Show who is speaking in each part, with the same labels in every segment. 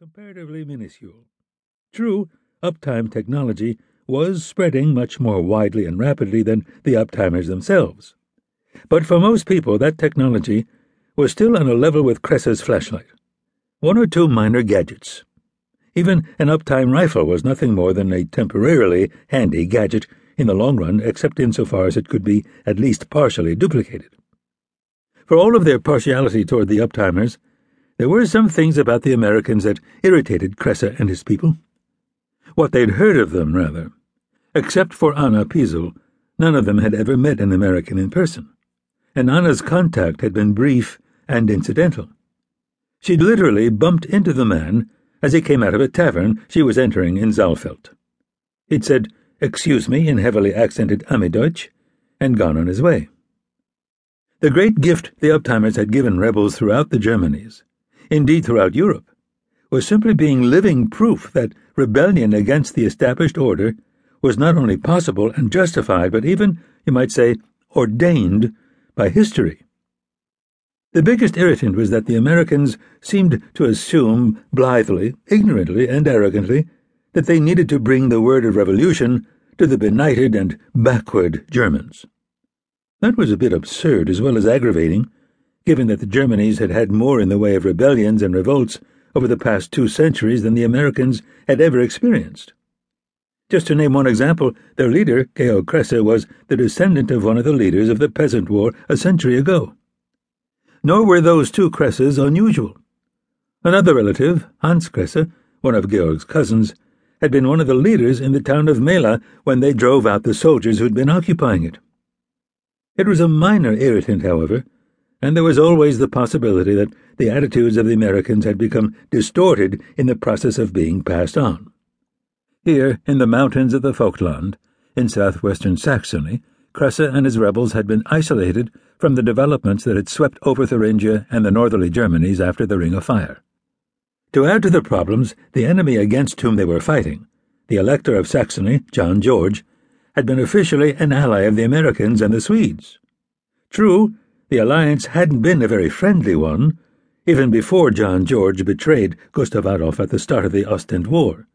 Speaker 1: comparatively minuscule. True, uptime technology was spreading much more widely and rapidly than the uptimers themselves. But for most people, that technology was still on a level with Kresse's flashlight. One or two minor gadgets. Even an uptime rifle was nothing more than a temporarily handy gadget in the long run, except insofar as it could be at least partially duplicated. For all of their partiality toward the uptimers, there were some things about the Americans that irritated Kresse and his people. What they'd heard of them, rather. Except for Anna Piesel, none of them had ever met an American in person, and Anna's contact had been brief and incidental. She'd literally bumped into the man as he came out of a tavern she was entering in Saalfeld. He'd said, Excuse me, in heavily accented Ami-Deutsch, and gone on his way. The great gift the Uptimers had given rebels throughout the Germanies indeed throughout Europe, was simply being living proof that rebellion against the established order was not only possible and justified, but even, you might say, ordained by history. The biggest irritant was that the Americans seemed to assume, blithely, ignorantly, and arrogantly, that they needed to bring the word of revolution to the benighted and backward Germans. That was a bit absurd as well as aggravating given that the Germanies had had more in the way of rebellions and revolts over the past two centuries than the Americans had ever experienced. Just to name one example, their leader, Georg Kresse, was the descendant of one of the leaders of the Peasant War a century ago. Nor were those two Kresses unusual. Another relative, Hans Kresse, one of Georg's cousins, had been one of the leaders in the town of Mela when they drove out the soldiers who'd been occupying it. It was a minor irritant, however, and there was always the possibility that the attitudes of the Americans had become distorted in the process of being passed on. Here, in the mountains of the Vogtland, in southwestern Saxony, Kresse and his rebels had been isolated from the developments that had swept over Thuringia and the northerly Germanies after the Ring of Fire. To add to the problems, the enemy against whom they were fighting, the Elector of Saxony, John George, had been officially an ally of the Americans and the Swedes. True, the alliance hadn't been a very friendly one, even before John George betrayed Gustav Adolf at the start of the Ostend War.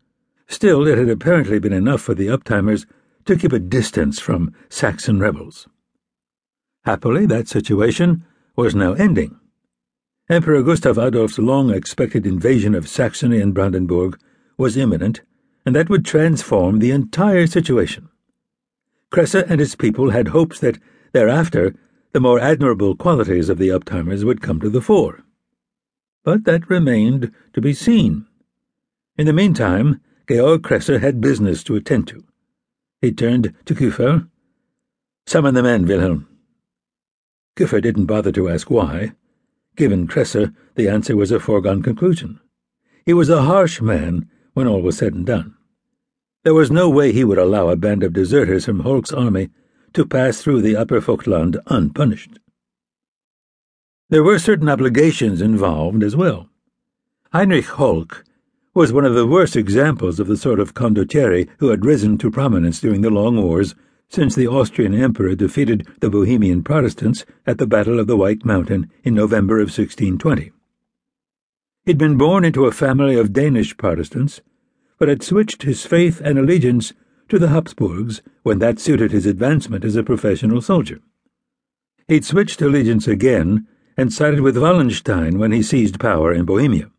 Speaker 1: Still, it had apparently been enough for the uptimers to keep a distance from Saxon rebels. Happily, that situation was now ending. Emperor Gustav Adolf's long expected invasion of Saxony and Brandenburg was imminent, and that would transform the entire situation. Kresse and his people had hopes that thereafter the more admirable qualities of the uptimers would come to the fore. But that remained to be seen. In the meantime, Georg Kresse had business to attend to. He turned to Kuffer. Summon the men, Wilhelm. Kuffer didn't bother to ask why. Given Kresse, the answer was a foregone conclusion. He was a harsh man when all was said and done. There was no way he would allow a band of deserters from Holk's army to pass through the Upper Vogtland unpunished. There were certain obligations involved as well. Heinrich Holk was one of the worst examples of the sort of condottieri who had risen to prominence during the long wars since the Austrian emperor defeated the Bohemian Protestants at the Battle of the White Mountain in November of 1620. He'd been born into a family of Danish Protestants, but had switched his faith and allegiance to the Habsburgs when that suited his advancement as a professional soldier. He'd switched allegiance again and sided with Wallenstein when he seized power in Bohemia.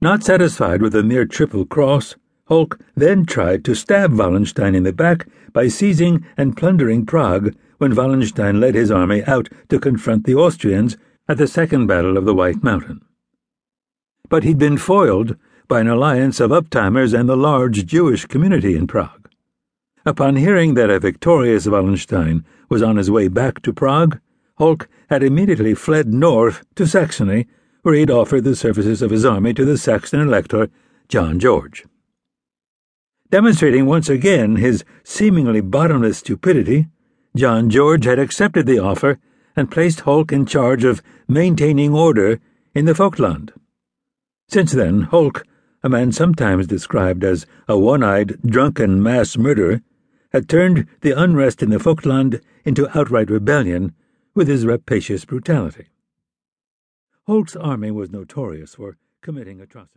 Speaker 1: Not satisfied with a mere triple cross, Holk then tried to stab Wallenstein in the back by seizing and plundering Prague when Wallenstein led his army out to confront the Austrians at the Second Battle of the White Mountain. But he'd been foiled by an alliance of uptimers and the large Jewish community in Prague. Upon hearing that a victorious Wallenstein was on his way back to Prague, Holk had immediately fled north to Saxony, where he'd offered the services of his army to the Saxon elector, John George. Demonstrating once again his seemingly bottomless stupidity, John George had accepted the offer and placed Holk in charge of maintaining order in the Vogtland. Since then, Holk a man sometimes described as a one eyed, drunken mass murderer, had turned the unrest in the Vogtland into outright rebellion with his rapacious brutality. Holk's army was notorious for committing atrocities.